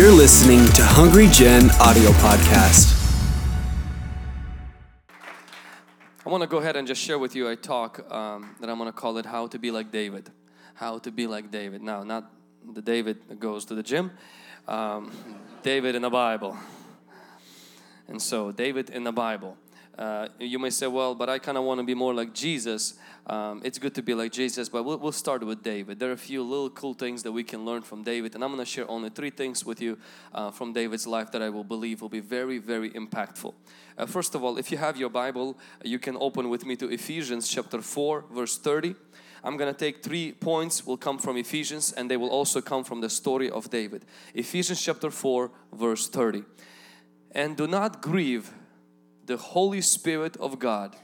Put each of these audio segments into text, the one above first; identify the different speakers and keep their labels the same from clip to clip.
Speaker 1: You're listening to Hungry Gen audio podcast.
Speaker 2: I want to go ahead and just share with you a talk um, that I'm going to call it How to Be Like David. How to Be Like David. Now, not the David that goes to the gym, um, David in the Bible. And so, David in the Bible. Uh, you may say, well, but I kind of want to be more like Jesus. Um, it's good to be like Jesus, but we'll, we'll, start with David. There are a few little cool things that we can learn from David, and I'm going to share only three things with you uh, from David's life that I will believe will be very, very impactful. Uh, first of all, if you have your Bible, you can open with me to Ephesians chapter 4, verse 30. I'm going to take three points will come from Ephesians and they will also come from the story of David. Ephesians chapter 4 verse 30. And do not grieve the Holy Spirit of God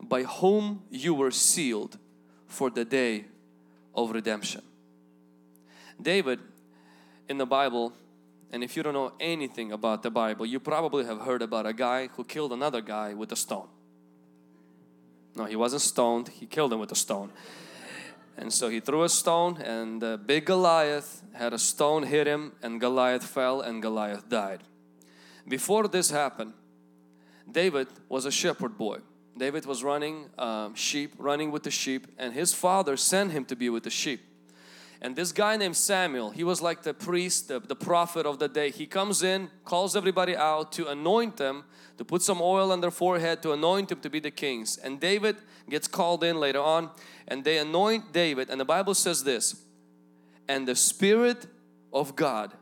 Speaker 2: by whom you were sealed for the day of redemption. David in the Bible, and if you don't know anything about the Bible, you probably have heard about a guy who killed another guy with a stone. No, he wasn't stoned, he killed him with a stone. And so he threw a stone, and the big Goliath had a stone hit him, and Goliath fell, and Goliath died. Before this happened, David was a shepherd boy. David was running um, sheep, running with the sheep, and his father sent him to be with the sheep. And this guy named Samuel, he was like the priest, the, the prophet of the day. He comes in, calls everybody out to anoint them, to put some oil on their forehead, to anoint them to be the kings. And David gets called in later on, and they anoint David. And the Bible says this And the Spirit of God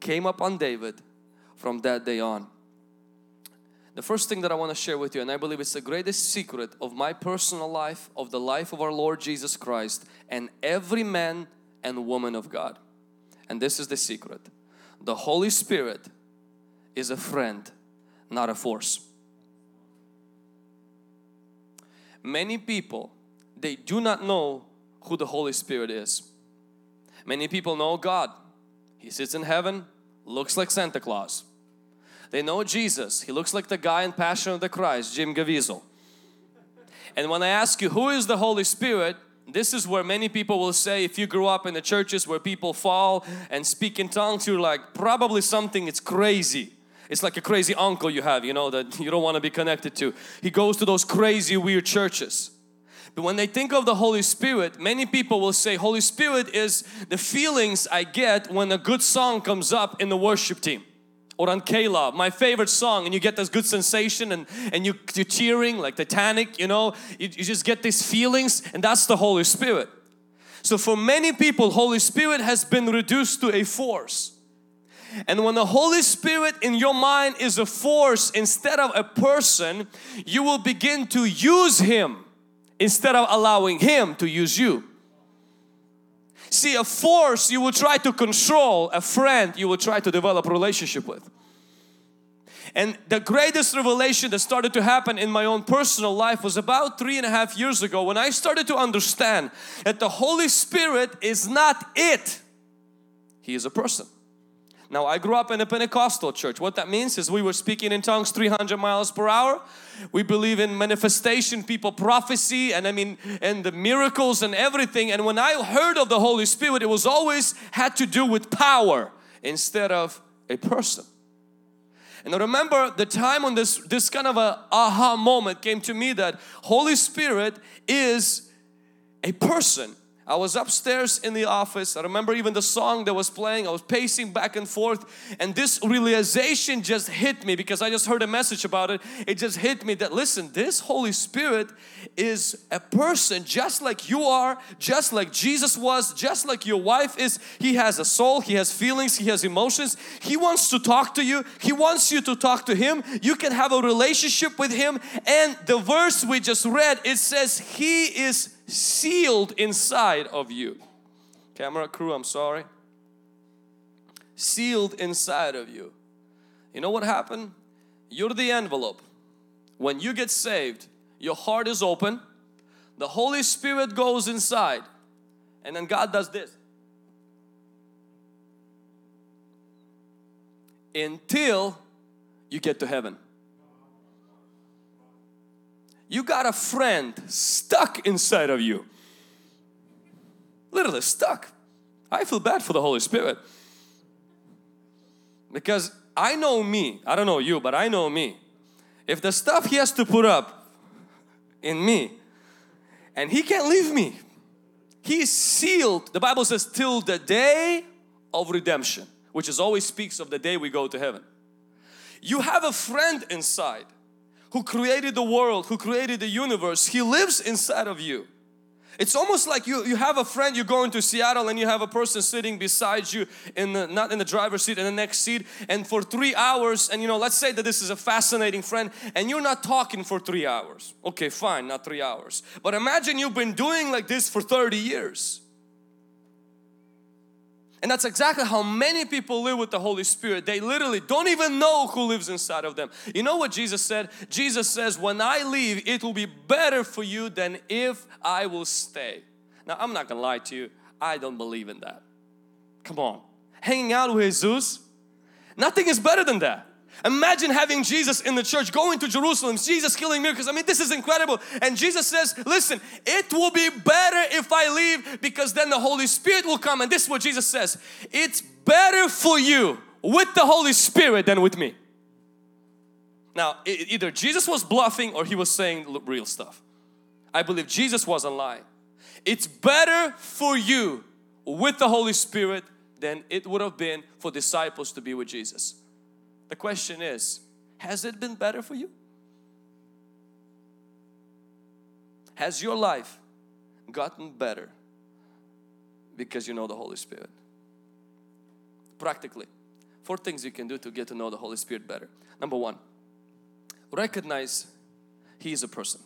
Speaker 2: came upon David from that day on. The first thing that I want to share with you, and I believe it's the greatest secret of my personal life, of the life of our Lord Jesus Christ, and every man and woman of God. And this is the secret the Holy Spirit is a friend, not a force. Many people they do not know who the Holy Spirit is. Many people know God. He sits in heaven, looks like Santa Claus. They know Jesus. He looks like the guy in Passion of the Christ, Jim Caviezel. And when I ask you, who is the Holy Spirit? This is where many people will say, if you grew up in the churches where people fall and speak in tongues, you're like, probably something, it's crazy. It's like a crazy uncle you have, you know, that you don't want to be connected to. He goes to those crazy, weird churches. But when they think of the Holy Spirit, many people will say, Holy Spirit is the feelings I get when a good song comes up in the worship team or on K-Love, my favorite song, and you get this good sensation and, and you, you're cheering like Titanic, you know, you, you just get these feelings and that's the Holy Spirit. So for many people, Holy Spirit has been reduced to a force. And when the Holy Spirit in your mind is a force instead of a person, you will begin to use Him instead of allowing Him to use you. See, a force you will try to control, a friend you will try to develop relationship with. And the greatest revelation that started to happen in my own personal life was about three and a half years ago when I started to understand that the Holy Spirit is not it, He is a person. Now I grew up in a Pentecostal church. What that means is we were speaking in tongues 300 miles per hour. We believe in manifestation, people prophecy and I mean and the miracles and everything. And when I heard of the Holy Spirit, it was always had to do with power instead of a person. And I remember the time when this, this kind of a aha moment came to me that Holy Spirit is a person I was upstairs in the office. I remember even the song that was playing. I was pacing back and forth and this realization just hit me because I just heard a message about it. It just hit me that listen, this Holy Spirit is a person just like you are, just like Jesus was, just like your wife is. He has a soul, He has feelings, He has emotions. He wants to talk to you. He wants you to talk to Him. You can have a relationship with Him and the verse we just read, it says He is sealed inside of you. Camera crew, I'm sorry. Sealed inside of you. You know what happened? You're the envelope. When you get saved, your heart is open, the Holy Spirit goes inside, and then God does this. Until you get to heaven. You got a friend stuck inside of you. Literally stuck. I feel bad for the Holy Spirit. Because I know me, I don't know you, but I know me. If the stuff He has to put up in me and He can't leave me, He is sealed, the Bible says, till the day of redemption, which is always speaks of the day we go to heaven. You have a friend inside who created the world, who created the universe. He lives inside of you. It's almost like you, you have a friend, you're going to Seattle and you have a person sitting beside you in the, not in the driver's seat, in the next seat and for three hours and you know, let's say that this is a fascinating friend and you're not talking for three hours. Okay, fine, not three hours. But imagine you've been doing like this for 30 years. And that's exactly how many people live with the Holy Spirit. They literally don't even know who lives inside of them. You know what Jesus said? Jesus says, when I leave, it will be better for you than if I will stay. Now, I'm not gonna lie to you. I don't believe in that. Come on. Hanging out with Jesus, nothing is better than that. Imagine having Jesus in the church, going to Jerusalem, Jesus healing miracles. I mean, this is incredible. And Jesus says, listen, it will be better if I leave because then the Holy Spirit will come. And this is what Jesus says. It's better for you with the Holy Spirit than with me. Now, either Jesus was bluffing or he was saying real stuff. I believe Jesus wasn't lying. It's better for you with the Holy Spirit than it would have been for disciples to be with Jesus. The question is, has it been better for you? Has your life gotten better because you know the Holy Spirit? Practically, four things you can do to get to know the Holy Spirit better. Number one, recognize He is a person.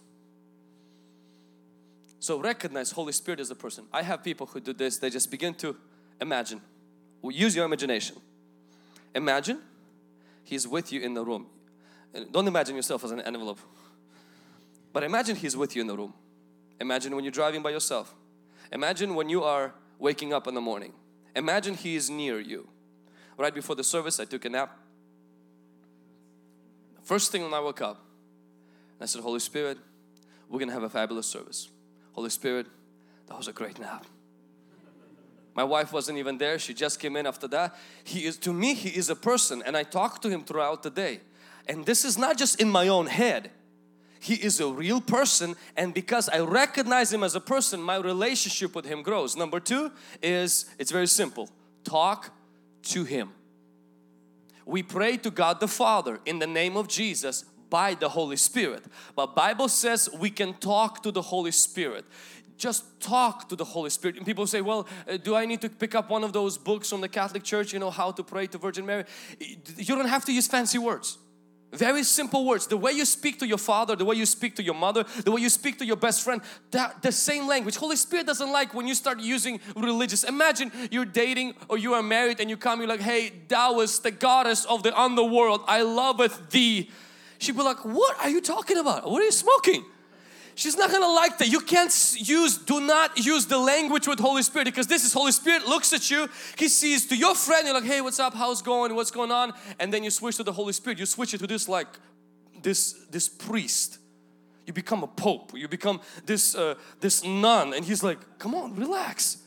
Speaker 2: So recognize Holy Spirit is a person. I have people who do this, they just begin to imagine. Use your imagination. Imagine He's with you in the room. Don't imagine yourself as an envelope. But imagine He's with you in the room. Imagine when you're driving by yourself. Imagine when you are waking up in the morning. Imagine He is near you. Right before the service, I took a nap. First thing when I woke up, I said, Holy Spirit, we're going to have a fabulous service. Holy Spirit, that was a great nap. My wife wasn't even there. She just came in after that. He is, to me, he is a person and I talk to him throughout the day. And this is not just in my own head. He is a real person and because I recognize him as a person, my relationship with him grows. Number two is, it's very simple. Talk to him. We pray to God the Father in the name of Jesus by the Holy Spirit. But Bible says we can talk to the Holy Spirit just talk to the Holy Spirit. And people say, well, uh, do I need to pick up one of those books from the Catholic Church, you know, how to pray to Virgin Mary? You don't have to use fancy words. Very simple words. The way you speak to your father, the way you speak to your mother, the way you speak to your best friend, that, the same language. Holy Spirit doesn't like when you start using religious. Imagine you're dating or you are married and you come, you're like, hey, thou is the goddess of the underworld. I loveth thee. She'd be like, what are you talking about? What are you smoking? She's not gonna like that. You can't use, do not use the language with Holy Spirit because this is Holy Spirit looks at you, He sees to your friend, you're like, hey, what's up, how's going, what's going on? And then you switch to the Holy Spirit, you switch it to this like, this, this priest. You become a pope, you become this, uh, this nun and He's like, come on, relax.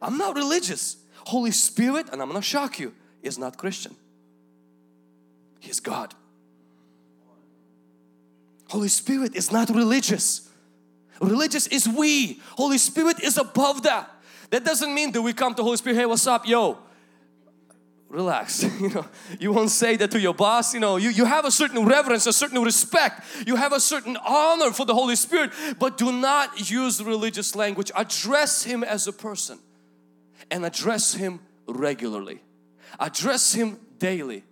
Speaker 2: I'm not religious. Holy Spirit, and I'm gonna shock you, is not Christian. He's God. Holy Spirit is not religious. Religious is we. Holy Spirit is above that. That doesn't mean that we come to Holy Spirit, hey, what's up, yo? Relax. you know, you won't say that to your boss. You know, you, you have a certain reverence, a certain respect. You have a certain honor for the Holy Spirit, but do not use religious language. Address Him as a person and address Him regularly. Address Him daily.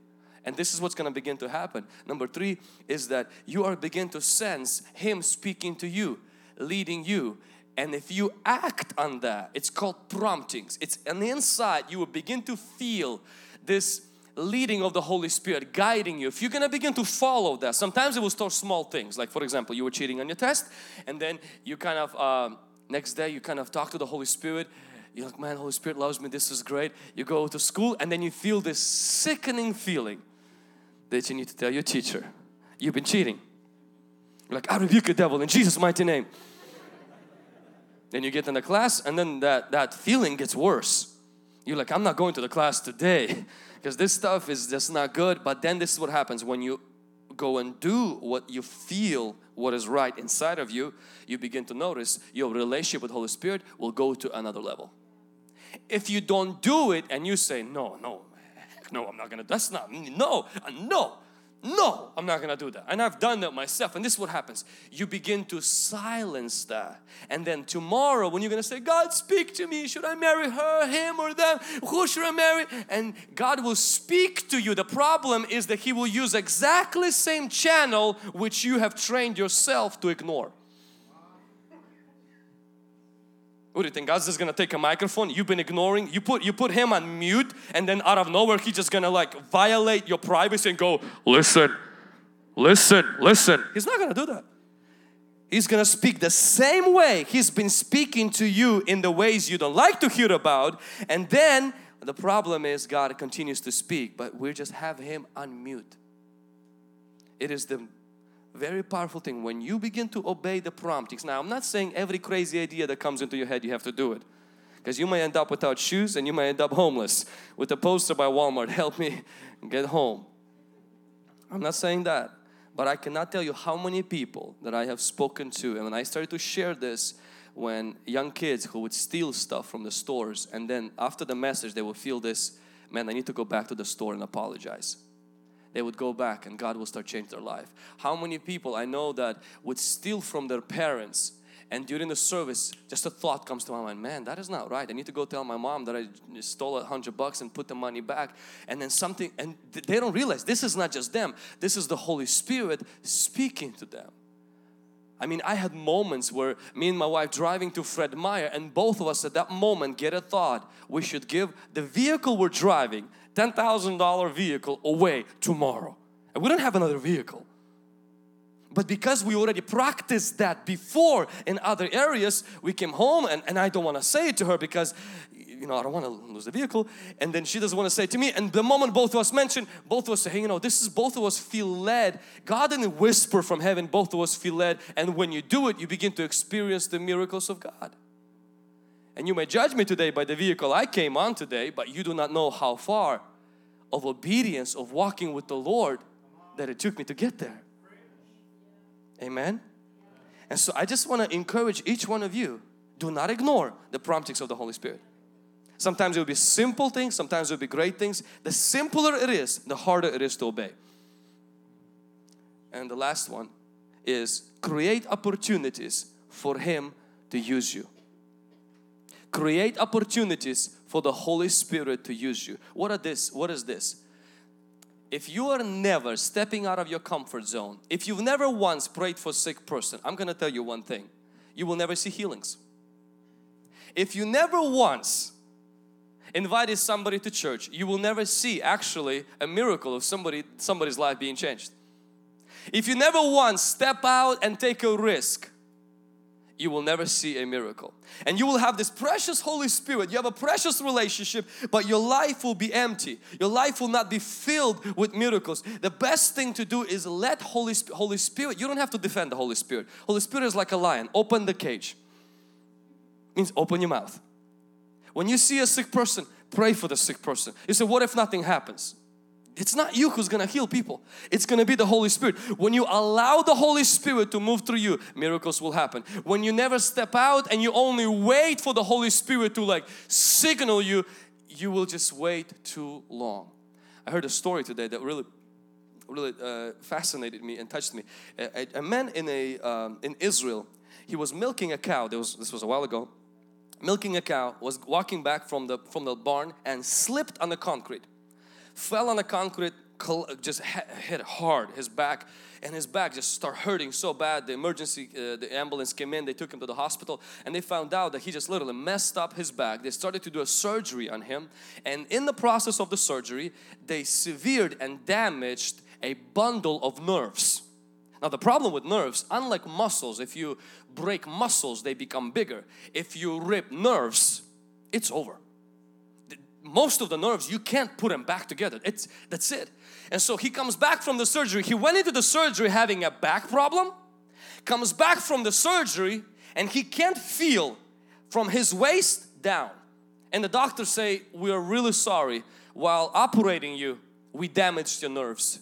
Speaker 2: And this is what's going to begin to happen. Number three is that you are begin to sense Him speaking to you leading you. And if you act on that, it's called promptings. It's on the inside, you will begin to feel this leading of the Holy Spirit guiding you. If you're gonna begin to follow that, sometimes it will start small things. Like for example, you were cheating on your test and then you kind of, uh, next day you kind of talk to the Holy Spirit. You're like, man, Holy Spirit loves me, this is great. You go to school and then you feel this sickening feeling that you need to tell your teacher, you've been cheating. Like, I rebuke the devil in Jesus' mighty name. Then you get in the class and then that, that feeling gets worse. You're like, I'm not going to the class today because this stuff is just not good. But then this is what happens when you go and do what you feel what is right inside of you, you begin to notice your relationship with Holy Spirit will go to another level. If you don't do it and you say, no, no, no, I'm not gonna, that's not, no, uh, no, no, I'm not gonna do that. And I've done that myself. And this is what happens. You begin to silence that. And then tomorrow, when you're gonna say, God, speak to me, should I marry her, him, or them? Who should I marry? And God will speak to you. The problem is that He will use exactly same channel which you have trained yourself to ignore. What do you think? God's just gonna take a microphone you've been ignoring. You put you put him on mute, and then out of nowhere, he's just gonna like violate your privacy and go, listen, listen, listen. He's not gonna do that. He's gonna speak the same way he's been speaking to you in the ways you don't like to hear about, and then the problem is God continues to speak, but we just have him on mute. It is the very powerful thing when you begin to obey the promptings. Now, I'm not saying every crazy idea that comes into your head you have to do it because you may end up without shoes and you may end up homeless with a poster by Walmart help me get home. I'm not saying that, but I cannot tell you how many people that I have spoken to and when I started to share this when young kids who would steal stuff from the stores and then after the message they would feel this man I need to go back to the store and apologize they would go back and God will start changing their life. How many people I know that would steal from their parents and during the service just a thought comes to my mind man that is not right. I need to go tell my mom that i stole a hundred bucks and put the money back. And then something and they don't realize this is not just them. This is the holy spirit speaking to them. I mean, I had moments where me and my wife driving to Fred Meyer and both of us at that moment get a thought we should give the vehicle we're driving $10,000 vehicle away tomorrow. And we don't have another vehicle. But because we already practiced that before in other areas, we came home and, and I don't want to say it to her because you know, I don't want to lose the vehicle. And then she doesn't want to say to me. And the moment both of us mention, both of us say, hey, you know, this is both of us feel led. God didn't whisper from heaven, both of us feel led. And when you do it, you begin to experience the miracles of God. And you may judge me today by the vehicle I came on today, but you do not know how far of obedience, of walking with the Lord that it took me to get there. Amen. And so I just want to encourage each one of you, do not ignore the promptings of the Holy Spirit. Sometimes it will be simple things, sometimes it will be great things. The simpler it is, the harder it is to obey. And the last one is create opportunities for Him to use you create opportunities for the Holy Spirit to use you. What are this? What is this? If you are never stepping out of your comfort zone, if you've never once prayed for a sick person, I'm going to tell you one thing. You will never see healings. If you never once invited somebody to church, you will never see actually a miracle of somebody somebody's life being changed. If you never once step out and take a risk, you will never see a miracle. And you will have this precious Holy Spirit. You have a precious relationship, but your life will be empty. Your life will not be filled with miracles. The best thing to do is let Holy, Holy Spirit, you don't have to defend the Holy Spirit. Holy Spirit is like a lion. Open the cage. Means open your mouth. When you see a sick person, pray for the sick person. You say, what if nothing happens? It's not you who's gonna heal people. It's gonna be the Holy Spirit. When you allow the Holy Spirit to move through you, miracles will happen. When you never step out and you only wait for the Holy Spirit to like signal you, you will just wait too long. I heard a story today that really really uh, fascinated me and touched me. A, a, a man in a um, in Israel, he was milking a cow. There was this was a while ago. Milking a cow, was walking back from the from the barn and slipped on the concrete fell on the concrete, just hit hard. His back and his back just started hurting so bad. The emergency uh, the ambulance came in they took him to the hospital and they found out that he just literally messed up his back. They started to do a surgery on him and in the process of the surgery they severed and damaged a bundle of nerves. Now the problem with nerves unlike muscles if you break muscles they become bigger. If you rip nerves it's over most of the nerves you can't put them back together it's that's it and so he comes back from the surgery he went into the surgery having a back problem comes back from the surgery and he can't feel from his waist down And the doctors say, we are really sorry. While operating you, we damaged your nerves.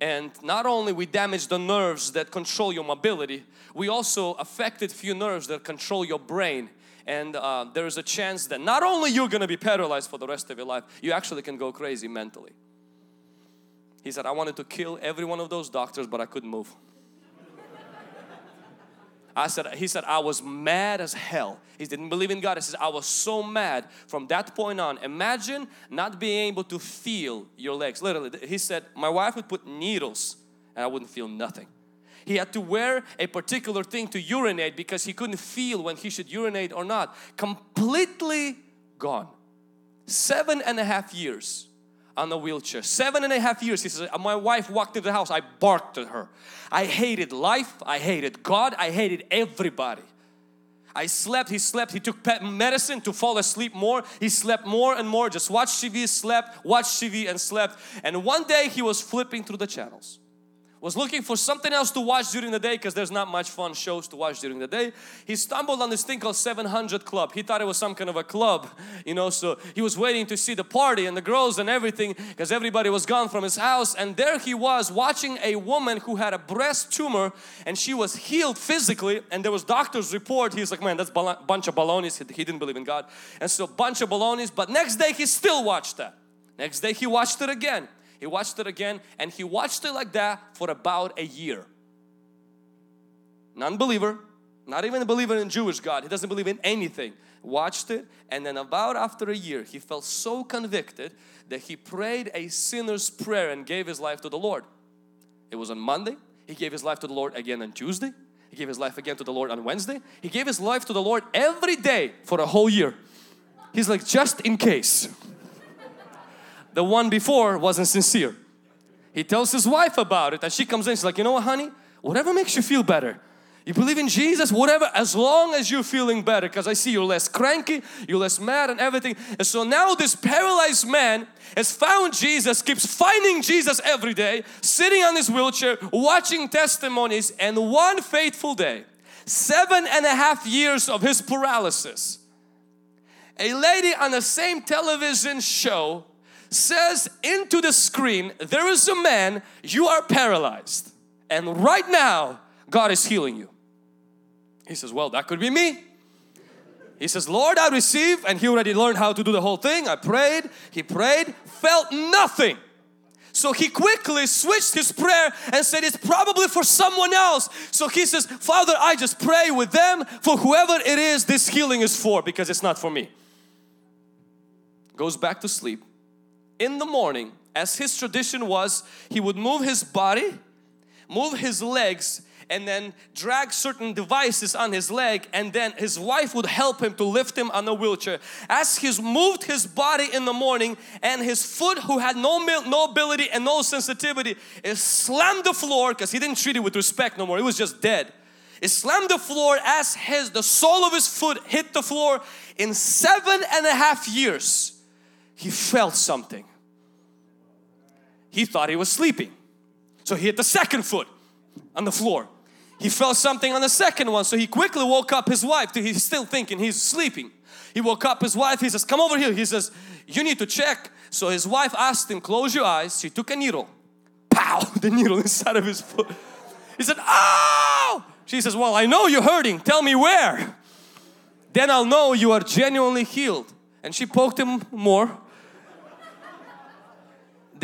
Speaker 2: And not only we damaged the nerves that control your mobility, we also affected few nerves that control your brain. And uh, there is a chance that not only you're going to be paralyzed for the rest of your life, you actually can go crazy mentally. He said, I wanted to kill every one of those doctors, but I couldn't move. I said, he said, I was mad as hell. He didn't believe in God. He says, I was so mad from that point on. Imagine not being able to feel your legs. Literally, he said, my wife would put needles and I wouldn't feel nothing. He had to wear a particular thing to urinate because he couldn't feel when he should urinate or not. Completely gone. Seven and a half years on a wheelchair. Seven and a half years, he says, my wife walked into the house, I barked at her. I hated life, I hated God, I hated everybody. I slept, he slept, he took medicine to fall asleep more. He slept more and more, just watched TV, slept, watched TV and slept. And one day he was flipping through the channels was looking for something else to watch during the day because there's not much fun shows to watch during the day. He stumbled on this thing called 700 Club. He thought it was some kind of a club, you know, so he was waiting to see the party and the girls and everything because everybody was gone from his house. And there he was watching a woman who had a breast tumor and she was healed physically. And there was doctor's report. He's like, man, that's a bunch of balonies. He didn't believe in God. And so, bunch of balonies. But next day he still watched that. Next day he watched it again. He watched it again and he watched it like that for about a year. Non-believer, not even a believer in Jewish God. He doesn't believe in anything. Watched it and then about after a year he felt so convicted that he prayed a sinner's prayer and gave his life to the Lord. It was on Monday. He gave his life to the Lord again on Tuesday. He gave his life again to the Lord on Wednesday. He gave his life to the Lord every day for a whole year. He's like, just in case the one before wasn't sincere. He tells his wife about it and she comes in, she's like, you know what honey, whatever makes you feel better. You believe in Jesus, whatever, as long as you're feeling better because I see you're less cranky, you're less mad and everything. And so now this paralyzed man has found Jesus, keeps finding Jesus every day, sitting on his wheelchair, watching testimonies and one faithful day, seven and a half years of his paralysis, a lady on the same television show says into the screen, there is a man, you are paralyzed and right now God is healing you. He says, well that could be me. He says, Lord I receive and he already learned how to do the whole thing. I prayed, he prayed, felt nothing. So he quickly switched his prayer and said it's probably for someone else. So he says, Father, I just pray with them for whoever it is this healing is for because it's not for me. Goes back to sleep in the morning, as his tradition was, he would move his body, move his legs, and then drag certain devices on his leg and then his wife would help him to lift him on a wheelchair. As he's moved his body in the morning and his foot who had no, no ability and no sensitivity is slammed the floor because he didn't treat it with respect no more. It was just dead. It slammed the floor as his the sole of his foot hit the floor in seven and a half years he felt something. He thought he was sleeping. So he hit the second foot on the floor. He felt something on the second one. So he quickly woke up his wife. He's still thinking he's sleeping. He woke up his wife. He says, come over here. He says, you need to check. So his wife asked him, close your eyes. She took a needle. Pow! The needle inside of his foot. He said, oh! She says, well, I know you're hurting. Tell me where. Then I'll know you are genuinely healed. And she poked him more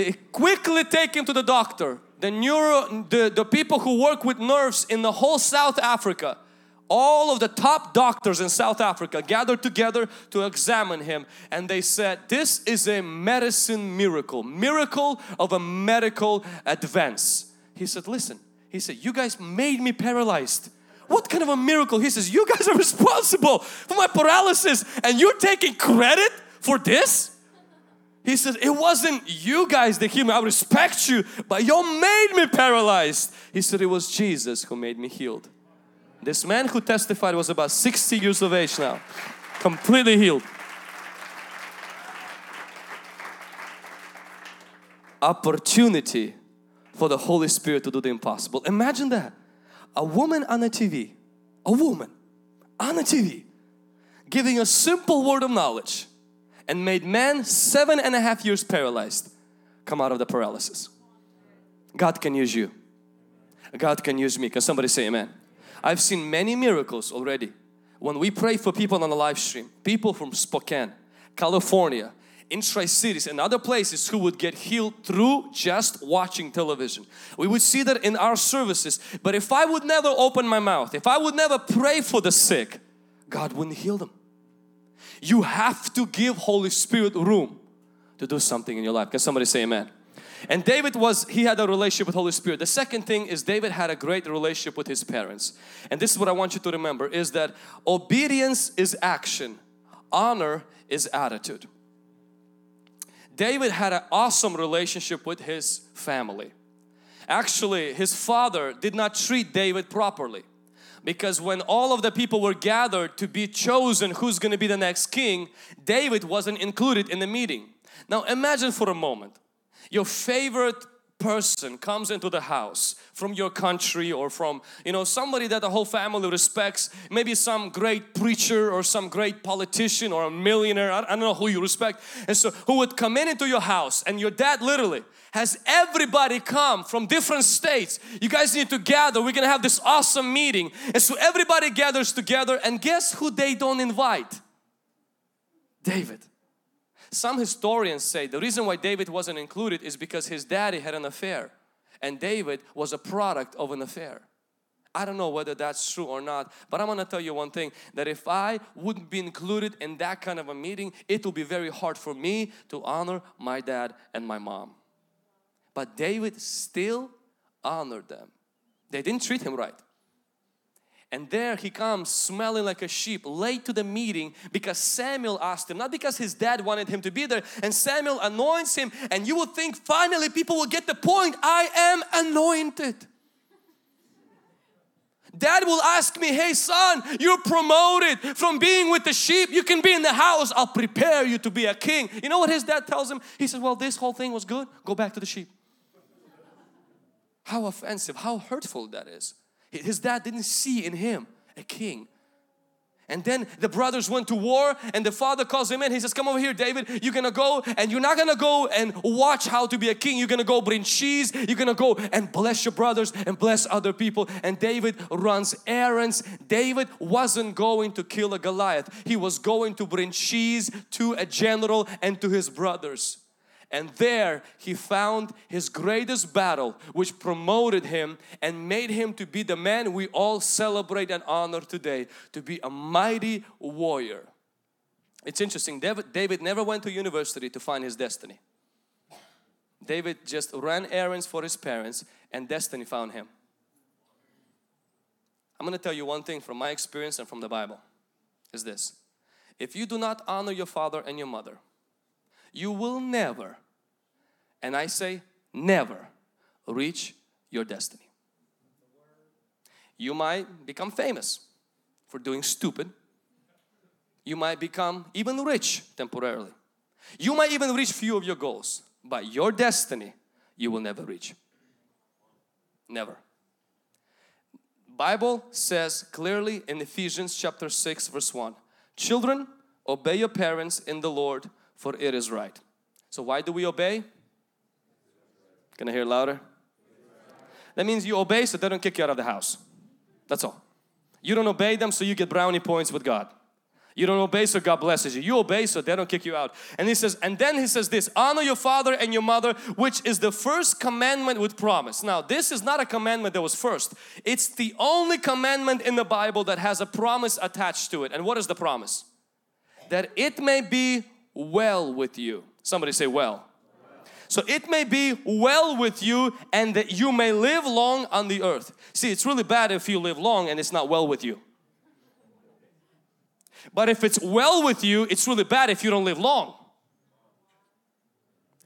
Speaker 2: they quickly take him to the doctor. The neuro, the, the people who work with nerves in the whole South Africa, all of the top doctors in South Africa gathered together to examine him and they said this is a medicine miracle miracle of a medical advance. He said listen he said you guys made me paralyzed. What kind of a miracle? He says you guys are responsible for my paralysis and you're taking credit for this he says, it wasn't you guys that healed me. I respect you, but you made me paralyzed. He said, it was Jesus who made me healed. This man who testified was about 60 years of age now, completely healed. Opportunity for the Holy Spirit to do the impossible. Imagine that. A woman on a TV, a woman on a TV, giving a simple word of knowledge and made man seven and a half years paralyzed come out of the paralysis. God can use you. God can use me. Can somebody say amen? I've seen many miracles already. When we pray for people on the live stream, people from Spokane, California, in Tri-Cities and other places who would get healed through just watching television. We would see that in our services. But if I would never open my mouth, if I would never pray for the sick, God wouldn't heal them. You have to give Holy Spirit room to do something in your life. Can somebody say amen? And David was, he had a relationship with Holy Spirit. The second thing is David had a great relationship with his parents. And this is what I want you to remember is that obedience is action, honor is attitude. David had an awesome relationship with his family. Actually, his father did not treat David properly because when all of the people were gathered to be chosen who's going to be the next king, David wasn't included in the meeting. Now imagine for a moment your favorite person comes into the house from your country or from you know somebody that the whole family respects maybe some great preacher or some great politician or a millionaire I, don't know who you respect. And so who would come in into your house and your dad literally has everybody come from different states. You guys need to gather. We're gonna have this awesome meeting. And so everybody gathers together and guess who they don't invite? David some historians say the reason why David wasn't included is because his daddy had an affair and David was a product of an affair. I don't know whether that's true or not, but I'm gonna tell you one thing that if I wouldn't be included in that kind of a meeting, it will be very hard for me to honor my dad and my mom. But David still honored them. They didn't treat him right. And there he comes smelling like a sheep late to the meeting because Samuel asked him, not because his dad wanted him to be there. And Samuel anoints him and you would think finally people will get the point. I am anointed. Dad will ask me, hey son, you're promoted from being with the sheep. You can be in the house. I'll prepare you to be a king. You know what his dad tells him? He says, well, this whole thing was good. Go back to the sheep. How offensive, how hurtful that is. His dad didn't see in him a king. And then the brothers went to war and the father calls him in. He says, come over here David, you're gonna go and you're not gonna go and watch how to be a king. You're gonna go bring cheese. You're gonna go and bless your brothers and bless other people. And David runs errands. David wasn't going to kill a Goliath. He was going to bring cheese to a general and to his brothers. And there he found his greatest battle which promoted him and made him to be the man we all celebrate and honor today to be a mighty warrior. It's interesting David, David never went to university to find his destiny. David just ran errands for his parents and destiny found him. I'm going to tell you one thing from my experience and from the Bible is this. If you do not honor your father and your mother, you will never, and I say never, reach your destiny. You might become famous for doing stupid. You might become even rich temporarily. You might even reach few of your goals, but your destiny you will never reach. Never. Bible says clearly in Ephesians chapter 6 verse 1, children obey your parents in the Lord for it is right. So why do we obey? Can I hear louder? That means you obey so they don't kick you out of the house. That's all. You don't obey them so you get brownie points with God. You don't obey so God blesses you. You obey so they don't kick you out. And he says, and then he says this, honor your father and your mother, which is the first commandment with promise. Now, this is not a commandment that was first. It's the only commandment in the Bible that has a promise attached to it. And what is the promise? That it may be well with you. Somebody say well. So it may be well with you and that you may live long on the earth. See, it's really bad if you live long and it's not well with you. But if it's well with you, it's really bad if you don't live long.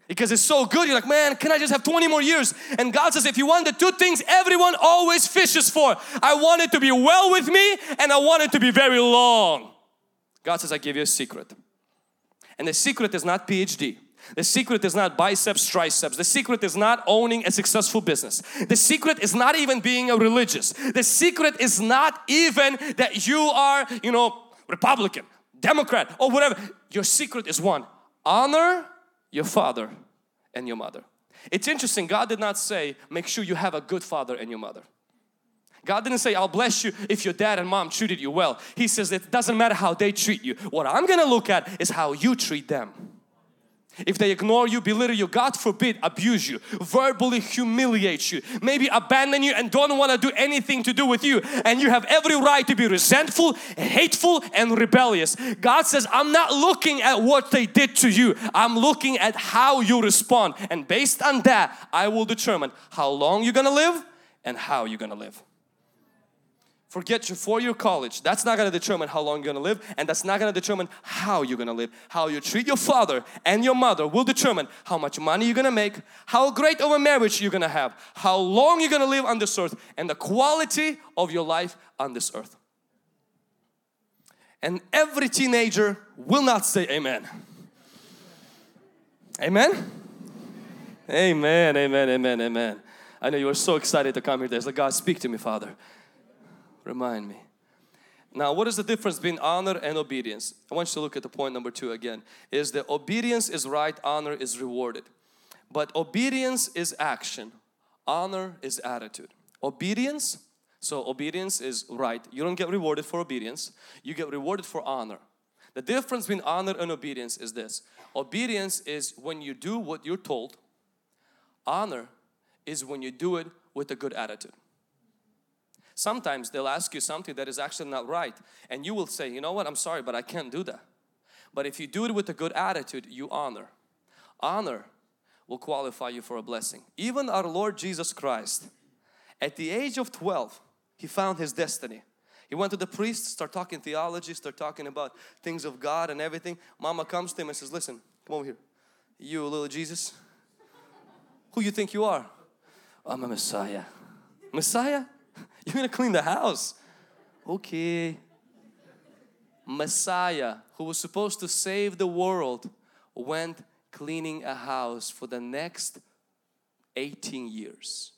Speaker 2: Because it's so good, you're like, man, can I just have 20 more years? And God says, if you want the two things everyone always fishes for, I want it to be well with me and I want it to be very long. God says, I give you a secret. And the secret is not PhD. The secret is not biceps, triceps. The secret is not owning a successful business. The secret is not even being a religious. The secret is not even that you are, you know, Republican, Democrat or whatever. Your secret is one. honor your father and your mother. It's interesting, God did not say, make sure you have a good father and your mother. God didn't say, I'll bless you if your dad and mom treated you well. He says, it doesn't matter how they treat you. What I'm gonna look at is how you treat them. If they ignore you, belittle you, God forbid, abuse you, verbally humiliate you, maybe abandon you and don't want to do anything to do with you, and you have every right to be resentful, hateful, and rebellious. God says, I'm not looking at what they did to you, I'm looking at how you respond, and based on that, I will determine how long you're gonna live and how you're gonna live. Forget your four-year college. That's not going to determine how long you're going to live and that's not going to determine how you're going to live. How you treat your father and your mother will determine how much money you're going to make, how great of a marriage you're going to have, how long you're going to live on this earth and the quality of your life on this earth. And every teenager will not say amen. Amen? Amen, amen, amen, amen. I know you are so excited to come here. There's like, God, speak to me, Father. Remind me. Now, what is the difference between honor and obedience? I want you to look at the point number two again. Is that obedience is right, honor is rewarded. But obedience is action, honor is attitude. Obedience, so obedience is right. You don't get rewarded for obedience, you get rewarded for honor. The difference between honor and obedience is this obedience is when you do what you're told, honor is when you do it with a good attitude. Sometimes they'll ask you something that is actually not right and you will say, you know what, I'm sorry, but I can't do that. But if you do it with a good attitude, you honor. Honor will qualify you for a blessing. Even our Lord Jesus Christ, at the age of 12, He found His destiny. He went to the priest, start talking theology, start talking about things of God and everything. Mama comes to him and says, listen, come over here. You little Jesus, who you think you are? I'm a Messiah. Messiah? You're gonna clean the house. Okay. Messiah, who was supposed to save the world, went cleaning a house for the next 18 years.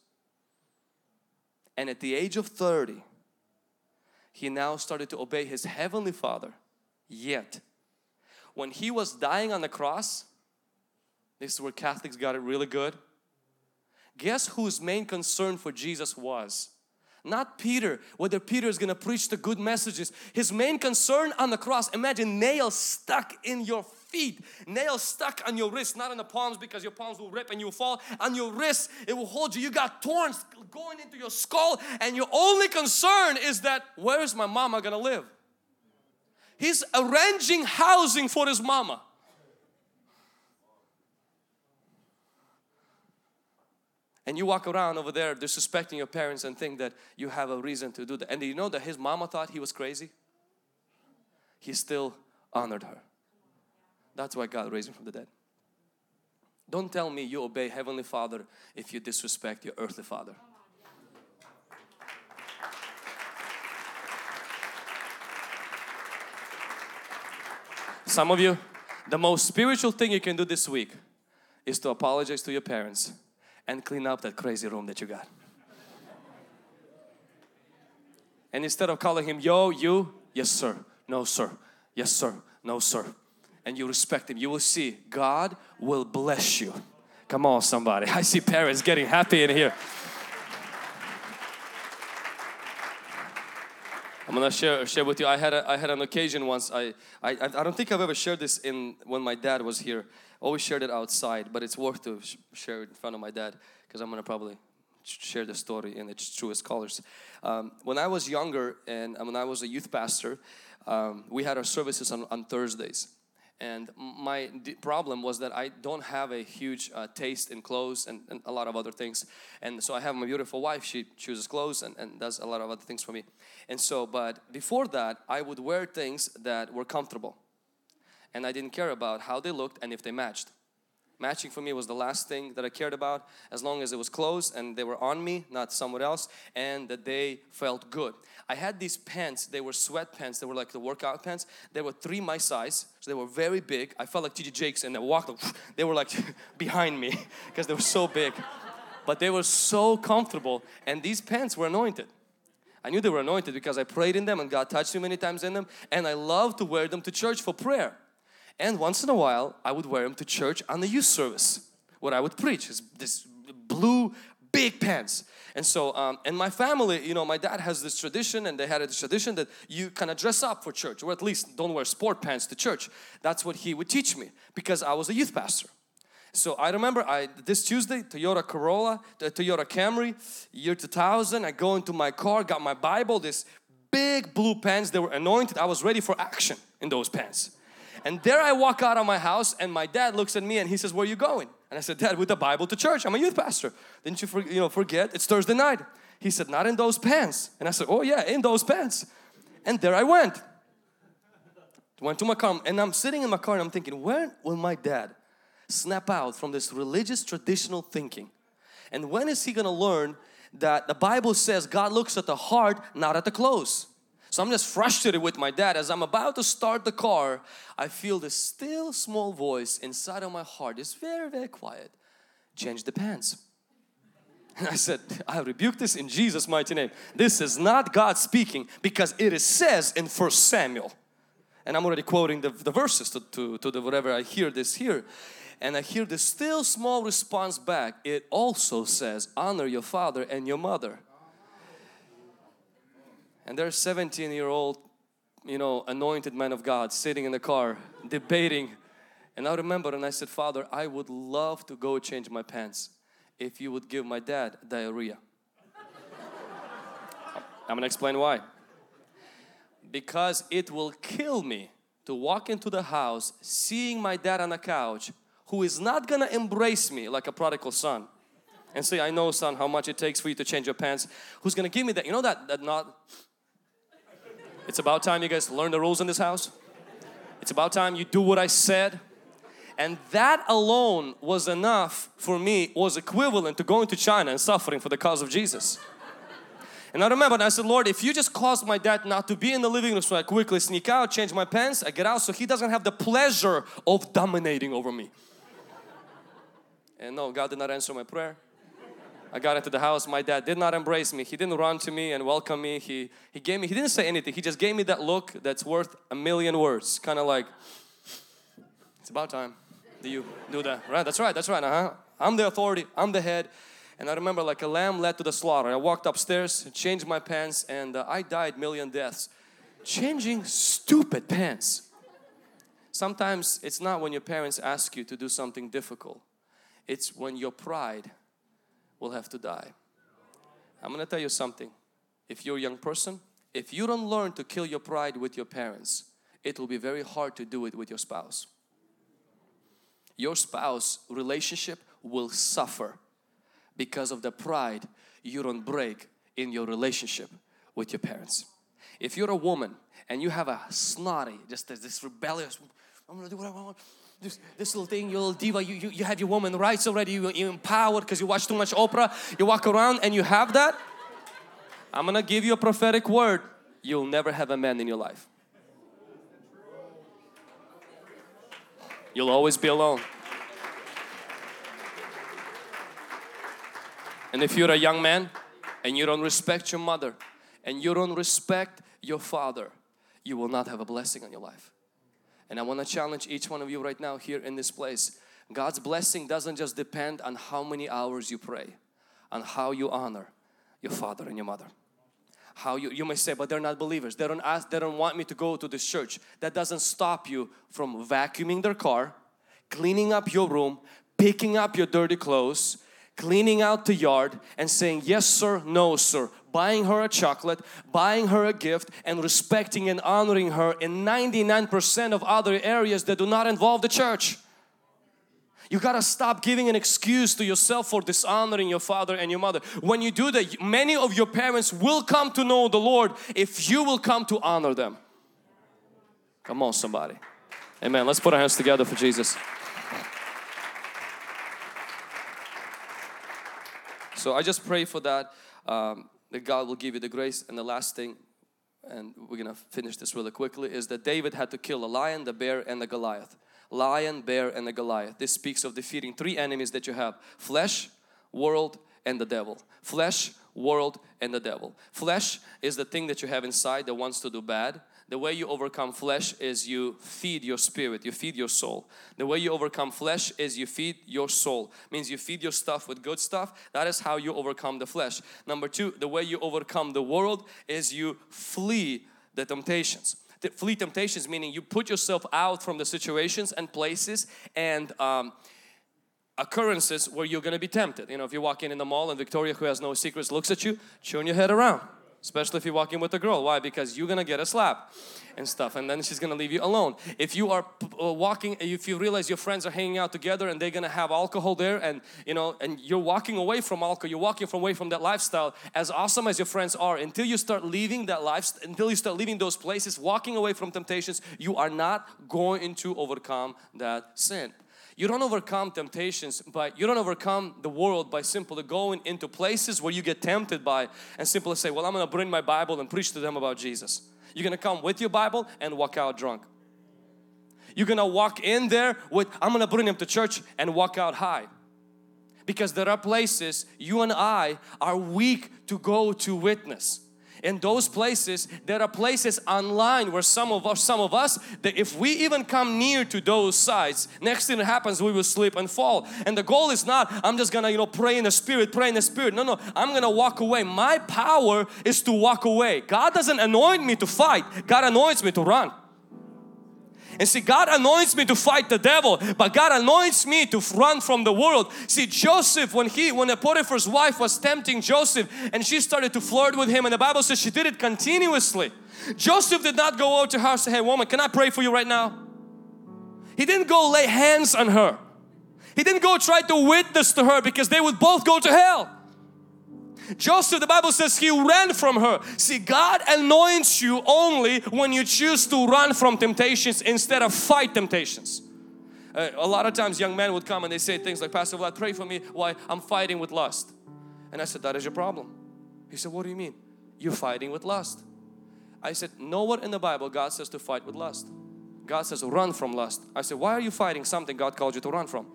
Speaker 2: And at the age of 30, he now started to obey his heavenly Father. Yet, when he was dying on the cross, this is where Catholics got it really good. Guess whose main concern for Jesus was? Not Peter, whether Peter is going to preach the good messages. His main concern on the cross, imagine nails stuck in your feet, nails stuck on your wrist, not on the palms because your palms will rip and you'll fall. On your wrist, it will hold you. You got thorns going into your skull, and your only concern is that where is my mama going to live? He's arranging housing for his mama. And you walk around over there disrespecting your parents and think that you have a reason to do that. And do you know that his mama thought he was crazy? He still honored her. That's why God raised him from the dead. Don't tell me you obey Heavenly Father if you disrespect your earthly father. Some of you, the most spiritual thing you can do this week is to apologize to your parents and clean up that crazy room that you got. And instead of calling him, yo, you, yes, sir, no, sir, yes, sir, no, sir, and you respect him, you will see God will bless you. Come on, somebody. I see parents getting happy in here. I'm gonna share share with you. I had a, I had an occasion once. I, I I don't think I've ever shared this in when my dad was here always shared it outside, but it's worth to sh share it in front of my dad because I'm gonna probably share the story in its truest colors. Um, when I was younger and when I was a youth pastor, um, we had our services on, on Thursdays. And my problem was that I don't have a huge uh, taste in clothes and, and, a lot of other things. And so I have my beautiful wife, she chooses clothes and, and does a lot of other things for me. And so, but before that, I would wear things that were comfortable and I didn't care about how they looked and if they matched. Matching for me was the last thing that I cared about as long as it was clothes and they were on me, not somewhere else, and that they felt good. I had these pants, they were sweat pants, they were like the workout pants. They were three my size, so they were very big. I felt like TD Jakes and I walked, they were like behind me because they were so big. But they were so comfortable and these pants were anointed. I knew they were anointed because I prayed in them and God touched me many times in them and I love to wear them to church for prayer. And once in a while, I would wear them to church on the youth service where I would preach. This, this blue big pants. And so, um, and my family, you know, my dad has this tradition and they had a tradition that you kind of dress up for church or at least don't wear sport pants to church. That's what he would teach me because I was a youth pastor. So I remember I this Tuesday, Toyota Corolla, the Toyota Camry, year 2000, I go into my car, got my Bible, this big blue pants, they were anointed. I was ready for action in those pants. And there I walk out of my house and my dad looks at me and he says, where are you going? And I said, Dad, with the Bible to church. I'm a youth pastor. Didn't you, for, you know, forget? It's Thursday night. He said, not in those pants. And I said, oh yeah, in those pants. And there I went. Went to my car and I'm sitting in my car and I'm thinking, when will my dad snap out from this religious traditional thinking? And when is he to learn that the Bible says God looks at the heart, not at the clothes? So I'm just frustrated with my dad. As I'm about to start the car, I feel this still small voice inside of my heart. It's very, very quiet. Change the pants. And I said, I rebuke this in Jesus' mighty name. This is not God speaking because it says in First Samuel. And I'm already quoting the, the verses to, to, to the whatever I hear this here. And I hear the still small response back. It also says, honor your father and your mother and there's 17 year old you know anointed man of God sitting in the car debating. And I remember and I said father I would love to go change my pants if you would give my dad diarrhea. I'm gonna explain why. Because it will kill me to walk into the house seeing my dad on the couch who is not gonna embrace me like a prodigal son. And say I know son how much it takes for you to change your pants. Who's gonna give me that? You know that that not it's about time you guys learn the rules in this house. It's about time you do what I said. And that alone was enough for me, was equivalent to going to China and suffering for the cause of Jesus. And I remember, and I said, Lord, if you just caused my dad not to be in the living room so I quickly sneak out, change my pants, I get out so he doesn't have the pleasure of dominating over me. And no, God did not answer my prayer. I got into the house. My dad did not embrace me. He didn't run to me and welcome me. He, he gave me, he didn't say anything. He just gave me that look that's worth a million words. Kind of like, it's about time. Do you do that? Right, that's right, that's right. Uh-huh. I'm the authority, I'm the head. And I remember like a lamb led to the slaughter. I walked upstairs, changed my pants, and uh, I died million deaths. Changing stupid pants. Sometimes it's not when your parents ask you to do something difficult. It's when your pride will have to die. I'm going to tell you something. If you're a young person, if you don't learn to kill your pride with your parents, it will be very hard to do it with your spouse. Your spouse relationship will suffer because of the pride you don't break in your relationship with your parents. If you're a woman and you have a snotty, just this rebellious, I'm gonna do what I want, this, this little thing, your little diva, you, you, you have your woman rights already, you, you're empowered because you watch too much Oprah, you walk around and you have that. I'm gonna give you a prophetic word. You'll never have a man in your life. You'll always be alone. And if you're a young man and you don't respect your mother and you don't respect your father, you will not have a blessing on your life. And I want to challenge each one of you right now here in this place. God's blessing doesn't just depend on how many hours you pray, on how you honor your father and your mother. How you, you may say, but they're not believers. They don't ask, they don't want me to go to this church. That doesn't stop you from vacuuming their car, cleaning up your room, picking up your dirty clothes, cleaning out the yard and saying yes sir, no sir, buying her a chocolate, buying her a gift and respecting and honoring her in 99% of other areas that do not involve the church. You gotta stop giving an excuse to yourself for dishonoring your father and your mother. When you do that, many of your parents will come to know the Lord if you will come to honor them. Come on somebody. Amen. Let's put our hands together for Jesus. So I just pray for that, um, that God will give you the grace. And the last thing, and we're gonna finish this really quickly, is that David had to kill a lion, the bear, and the Goliath. Lion, bear, and the Goliath. This speaks of defeating three enemies that you have flesh, world, and the devil. Flesh, world, and the devil. Flesh is the thing that you have inside that wants to do bad. The way you overcome flesh is you feed your spirit, you feed your soul. The way you overcome flesh is you feed your soul. Means you feed your stuff with good stuff. That is how you overcome the flesh. Number two, the way you overcome the world is you flee the temptations. The flee temptations meaning you put yourself out from the situations and places and um, occurrences where you're going to be tempted. You know, if you walk in in the mall and Victoria, who has no secrets, looks at you, turn your head around especially if you're walking with a girl. Why? Because you're gonna get a slap and stuff and then she's gonna leave you alone. If you are uh, walking if you realize your friends are hanging out together and they're gonna have alcohol there and you know and you're walking away from alcohol you're walking away from that lifestyle as awesome as your friends are until you start leaving that life until you start leaving those places walking away from temptations you are not going to overcome that sin you don't overcome temptations but you don't overcome the world by simply going into places where you get tempted by and simply say, well, I'm going to bring my Bible and preach to them about Jesus. You're going to come with your Bible and walk out drunk. You're going to walk in there with, I'm going to bring them to church and walk out high. Because there are places you and I are weak to go to witness in those places there are places online where some of us some of us that if we even come near to those sites next thing that happens we will slip and fall. And the goal is not I'm just gonna you know pray in the spirit pray in the spirit. No no I'm gonna walk away. My power is to walk away. God doesn't anoint me to fight. God anoints me to run and see, God anoints me to fight the devil, but God anoints me to run from the world. See, Joseph, when he, when Potiphar's wife was tempting Joseph and she started to flirt with him, and the Bible says she did it continuously. Joseph did not go out to her and say, Hey, woman, can I pray for you right now? He didn't go lay hands on her. He didn't go try to witness to her because they would both go to hell. Joseph, the Bible says he ran from her. See, God anoints you only when you choose to run from temptations instead of fight temptations. Uh, a lot of times young men would come and they say things like, Pastor Vlad, pray for me why I'm fighting with lust. And I said, that is your problem. He said, what do you mean? You're fighting with lust. I said, nowhere in the Bible God says to fight with lust. God says run from lust. I said, why are you fighting something God called you to run from?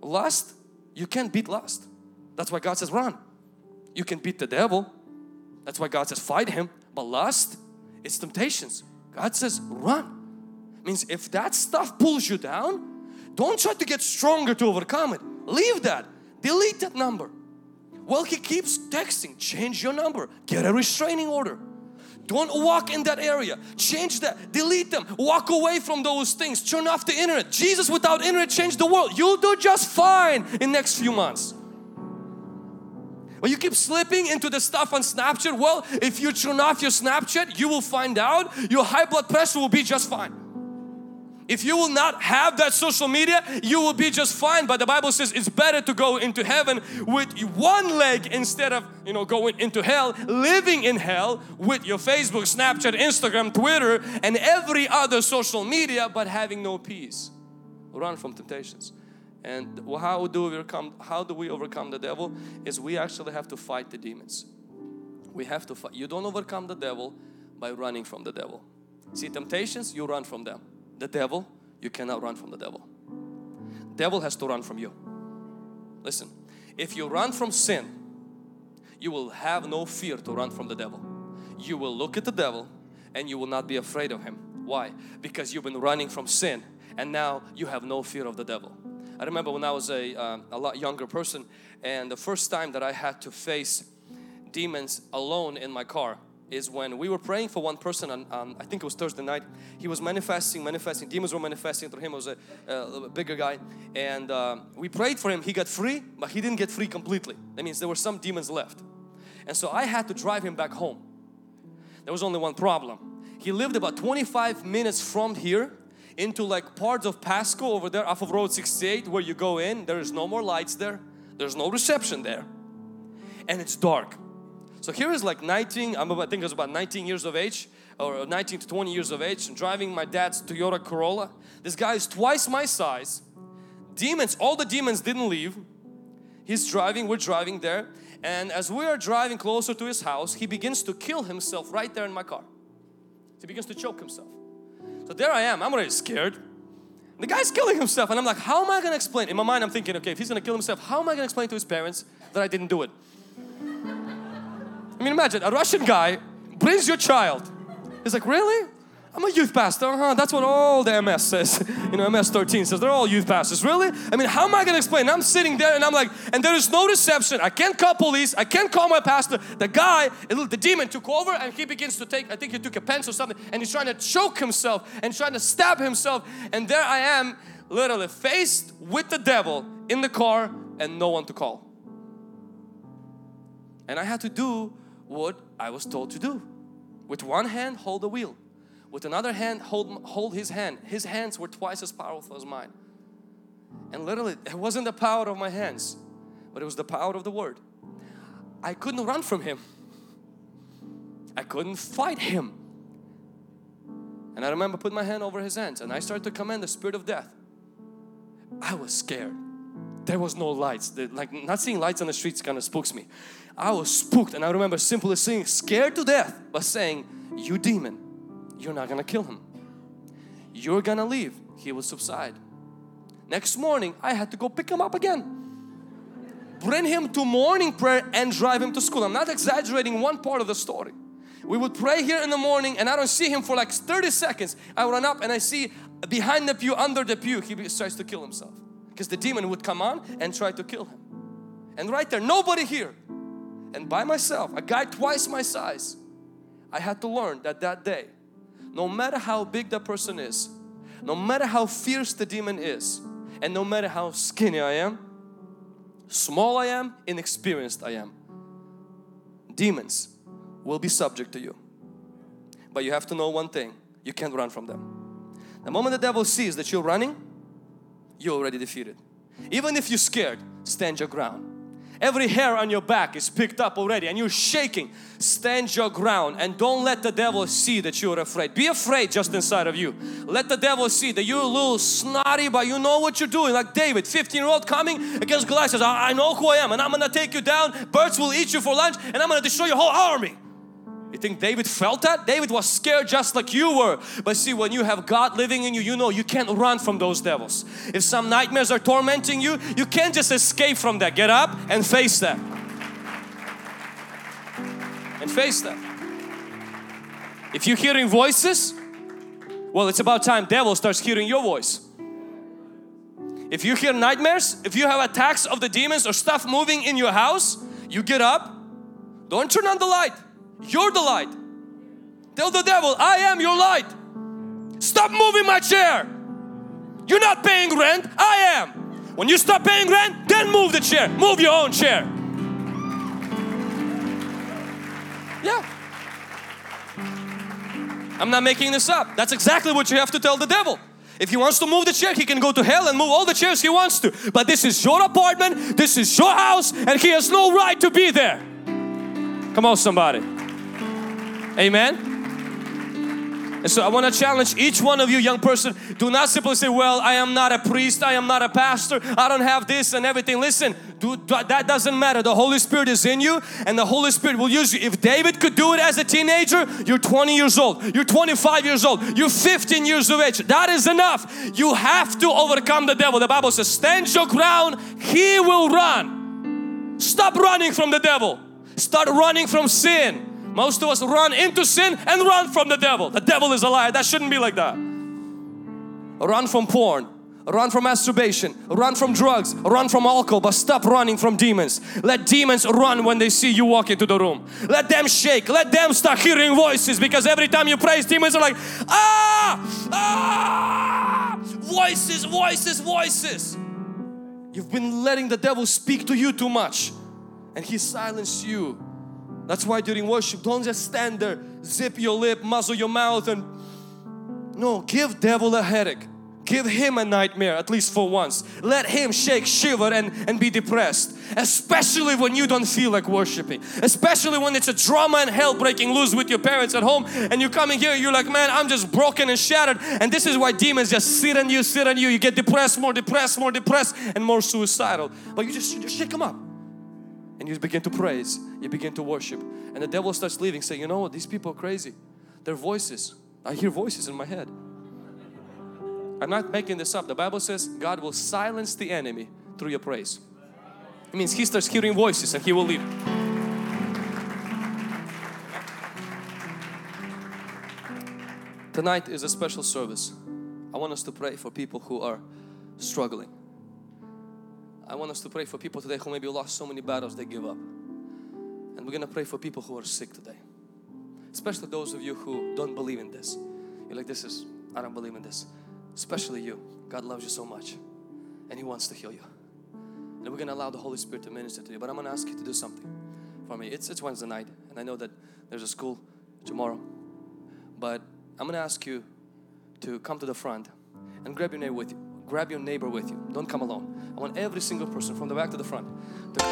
Speaker 2: Lust, you can't beat lust. That's why God says run. You can beat the devil. That's why God says fight him. But lust, it's temptations. God says run. Means if that stuff pulls you down, don't try to get stronger to overcome it. Leave that. Delete that number. Well, he keeps texting. Change your number. Get a restraining order. Don't walk in that area. Change that. Delete them. Walk away from those things. Turn off the internet. Jesus without internet changed the world. You'll do just fine in next few months. But you keep slipping into the stuff on Snapchat, well, if you turn off your Snapchat, you will find out your high blood pressure will be just fine. If you will not have that social media, you will be just fine. But the Bible says it's better to go into heaven with one leg instead of, you know, going into hell, living in hell with your Facebook, Snapchat, Instagram, Twitter, and every other social media, but having no peace. Run from temptations. And how do we overcome how do we overcome the devil is we actually have to fight the demons. We have to fight. You don't overcome the devil by running from the devil. See temptations, you run from them. The devil, you cannot run from the devil. Devil has to run from you. Listen, if you run from sin, you will have no fear to run from the devil. You will look at the devil and you will not be afraid of him. Why? Because you've been running from sin and now you have no fear of the devil. I remember when I was a, um, a lot younger person and the first time that I had to face demons alone in my car is when we were praying for one person on um, I think it was Thursday night. He was manifesting manifesting. Demons were manifesting through him. It was a, a bigger guy. And uh, we prayed for him. He got free but he didn't get free completely. That means there were some demons left. And so I had to drive him back home. There was only one problem. He lived about 25 minutes from here into like parts of Pasco over there off of Road 68 where you go in. There is no more lights there. There's no reception there. And it's dark. So here is like 19, I'm about, I think I was about 19 years of age or 19 to 20 years of age and driving my dad's Toyota Corolla. This guy is twice my size. Demons, all the demons didn't leave. He's driving, we're driving there. And as we are driving closer to his house, he begins to kill himself right there in my car. He begins to choke himself. So there I am, I'm already scared. The guy's killing himself and I'm like, how am I to explain? In my mind I'm thinking, okay, if he's to kill himself, how am I to explain to his parents that I didn't do it? I mean imagine a Russian guy brings your child He's like, really? I'm a youth pastor, huh? That's what all the MS says. You know, MS 13 says they're all youth pastors. Really? I mean, how am I gonna explain? I'm sitting there and I'm like, and there is no reception. I can't call police. I can't call my pastor. The guy, the demon took over and he begins to take, I think he took a pencil or something, and he's trying to choke himself and trying to stab himself. And there I am, literally faced with the devil in the car and no one to call. And I had to do what I was told to do. With one hand, hold the wheel with another hand hold, hold his hand. His hands were twice as powerful as mine. And literally, it wasn't the power of my hands, but it was the power of the word. I couldn't run from him. I couldn't fight him. And I remember putting my hand over his hands and I started to command the spirit of death. I was scared. There was no lights. The, like not seeing lights on the streets kind of spooks me. I was spooked and I remember simply saying, scared to death, but saying, you demon, you're not gonna kill him. You're gonna leave. He will subside. Next morning, I had to go pick him up again. Bring him to morning prayer and drive him to school. I'm not exaggerating one part of the story. We would pray here in the morning and I don't see him for like 30 seconds. I run up and I see behind the pew, under the pew, he starts to kill himself. Because the demon would come on and try to kill him. And right there, nobody here. And by myself, a guy twice my size, I had to learn that that day no matter how big that person is, no matter how fierce the demon is, and no matter how skinny I am, small I am, inexperienced I am, demons will be subject to you. But you have to know one thing, you can't run from them. The moment the devil sees that you're running, you're already defeated. Even if you're scared, stand your ground. Every hair on your back is picked up already and you're shaking. Stand your ground and don't let the devil see that you're afraid. Be afraid just inside of you. Let the devil see that you're a little snotty but you know what you're doing. Like David, 15 year old coming against Goliath says, I know who I am and I'm gonna take you down. Birds will eat you for lunch and I'm gonna destroy your whole army. Think David felt that? David was scared just like you were. But see, when you have God living in you, you know you can't run from those devils. If some nightmares are tormenting you, you can't just escape from that. Get up and face them. And face them. If you're hearing voices, well, it's about time devil starts hearing your voice. If you hear nightmares, if you have attacks of the demons or stuff moving in your house, you get up. Don't turn on the light you're the light. Tell the devil, I am your light. Stop moving my chair. You're not paying rent, I am. When you stop paying rent, then move the chair. Move your own chair. Yeah. I'm not making this up. That's exactly what you have to tell the devil. If he wants to move the chair, he can go to hell and move all the chairs he wants to. But this is your apartment, this is your house, and he has no right to be there. Come on, somebody. Amen. And so I want to challenge each one of you young person, do not simply say, well, I am not a priest, I am not a pastor, I don't have this and everything. Listen, do, that doesn't matter. The Holy Spirit is in you and the Holy Spirit will use you. If David could do it as a teenager, you're 20 years old, you're 25 years old, you're 15 years of age. That is enough. You have to overcome the devil. The Bible says, stand your ground, he will run. Stop running from the devil. Start running from sin. Most of us run into sin and run from the devil. The devil is a liar. That shouldn't be like that. Run from porn. Run from masturbation, run from drugs, run from alcohol, but stop running from demons. Let demons run when they see you walk into the room. Let them shake, let them start hearing voices because every time you praise, demons are like, ah, ah, voices, voices, voices. You've been letting the devil speak to you too much and he silenced you that's why during worship, don't just stand there, zip your lip, muzzle your mouth and no, give devil a headache. Give him a nightmare at least for once. Let him shake, shiver and, and be depressed. Especially when you don't feel like worshiping. Especially when it's a drama and hell breaking loose with your parents at home and you're coming here, you're like, man, I'm just broken and shattered. And this is why demons just sit on you, sit on you. You get depressed, more depressed, more depressed and more suicidal. But you just, you just shake them up and you begin to praise, you begin to worship, and the devil starts leaving, saying, You know what, these people are crazy. Their voices, I hear voices in my head. I'm not making this up. The Bible says God will silence the enemy through your praise. It means he starts hearing voices and he will leave. Tonight is a special service. I want us to pray for people who are struggling. I want us to pray for people today who maybe lost so many battles they give up. And we're going to pray for people who are sick today. Especially those of you who don't believe in this. You're like, this is, I don't believe in this. Especially you. God loves you so much and He wants to heal you. And we're going to allow the Holy Spirit to minister to you. But I'm going to ask you to do something for me. It's, it's Wednesday night and I know that there's a school tomorrow. But I'm going to ask you to come to the front and grab your neighbor with you. Grab your neighbor with you. Don't come alone. I want every single person from the back to the front. to-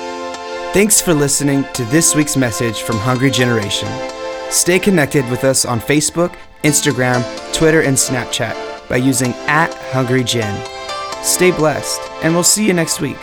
Speaker 3: Thanks for listening to this week's message from Hungry Generation. Stay connected with us on Facebook, Instagram, Twitter, and Snapchat by using at Hungry Gen. Stay blessed, and we'll see you next week.